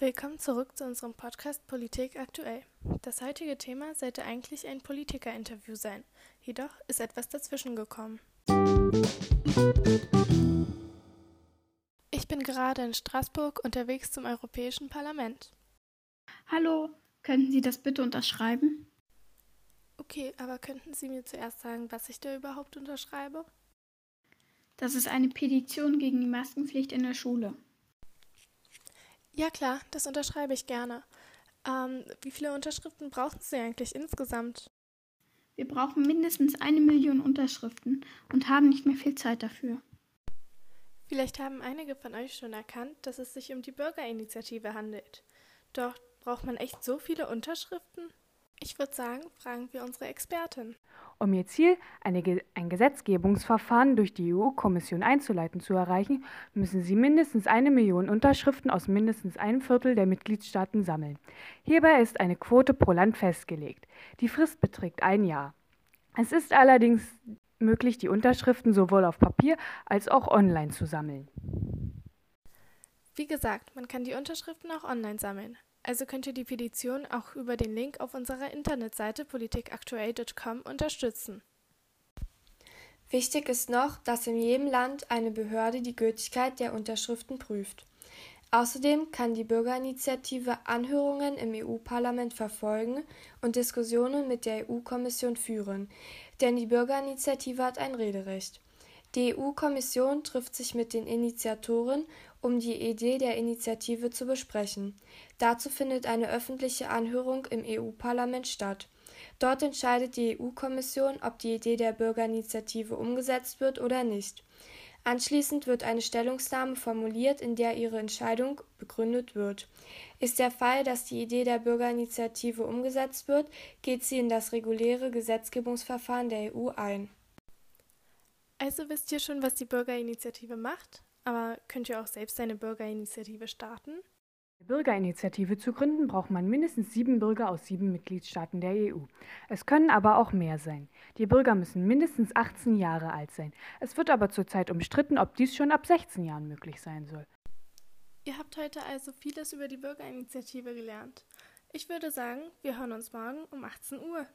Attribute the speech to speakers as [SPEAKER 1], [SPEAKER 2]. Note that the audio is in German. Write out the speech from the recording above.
[SPEAKER 1] Willkommen zurück zu unserem Podcast Politik aktuell. Das heutige Thema sollte eigentlich ein Politikerinterview sein, jedoch ist etwas dazwischen gekommen. Ich bin gerade in Straßburg unterwegs zum Europäischen Parlament.
[SPEAKER 2] Hallo, könnten Sie das bitte unterschreiben?
[SPEAKER 1] Okay, aber könnten Sie mir zuerst sagen, was ich da überhaupt unterschreibe?
[SPEAKER 2] Das ist eine Petition gegen die Maskenpflicht in der Schule.
[SPEAKER 1] Ja klar, das unterschreibe ich gerne. Ähm, wie viele Unterschriften brauchen Sie eigentlich insgesamt?
[SPEAKER 2] Wir brauchen mindestens eine Million Unterschriften und haben nicht mehr viel Zeit dafür.
[SPEAKER 1] Vielleicht haben einige von euch schon erkannt, dass es sich um die Bürgerinitiative handelt. Doch braucht man echt so viele Unterschriften? Ich würde sagen, fragen wir unsere Expertin.
[SPEAKER 3] Um ihr Ziel, eine, ein Gesetzgebungsverfahren durch die EU-Kommission einzuleiten, zu erreichen, müssen sie mindestens eine Million Unterschriften aus mindestens einem Viertel der Mitgliedstaaten sammeln. Hierbei ist eine Quote pro Land festgelegt. Die Frist beträgt ein Jahr. Es ist allerdings möglich, die Unterschriften sowohl auf Papier als auch online zu sammeln.
[SPEAKER 1] Wie gesagt, man kann die Unterschriften auch online sammeln. Also könnt ihr die Petition auch über den Link auf unserer Internetseite politikaktuell.com unterstützen.
[SPEAKER 4] Wichtig ist noch, dass in jedem Land eine Behörde die Gültigkeit der Unterschriften prüft. Außerdem kann die Bürgerinitiative Anhörungen im EU-Parlament verfolgen und Diskussionen mit der EU-Kommission führen, denn die Bürgerinitiative hat ein Rederecht. Die EU-Kommission trifft sich mit den Initiatoren, um die Idee der Initiative zu besprechen. Dazu findet eine öffentliche Anhörung im EU-Parlament statt. Dort entscheidet die EU-Kommission, ob die Idee der Bürgerinitiative umgesetzt wird oder nicht. Anschließend wird eine Stellungnahme formuliert, in der ihre Entscheidung begründet wird. Ist der Fall, dass die Idee der Bürgerinitiative umgesetzt wird, geht sie in das reguläre Gesetzgebungsverfahren der EU ein.
[SPEAKER 1] Also wisst ihr schon, was die Bürgerinitiative macht? Aber könnt ihr auch selbst eine Bürgerinitiative starten?
[SPEAKER 3] Eine Bürgerinitiative zu gründen, braucht man mindestens sieben Bürger aus sieben Mitgliedstaaten der EU. Es können aber auch mehr sein. Die Bürger müssen mindestens 18 Jahre alt sein. Es wird aber zurzeit umstritten, ob dies schon ab 16 Jahren möglich sein soll.
[SPEAKER 1] Ihr habt heute also vieles über die Bürgerinitiative gelernt. Ich würde sagen, wir hören uns morgen um 18 Uhr.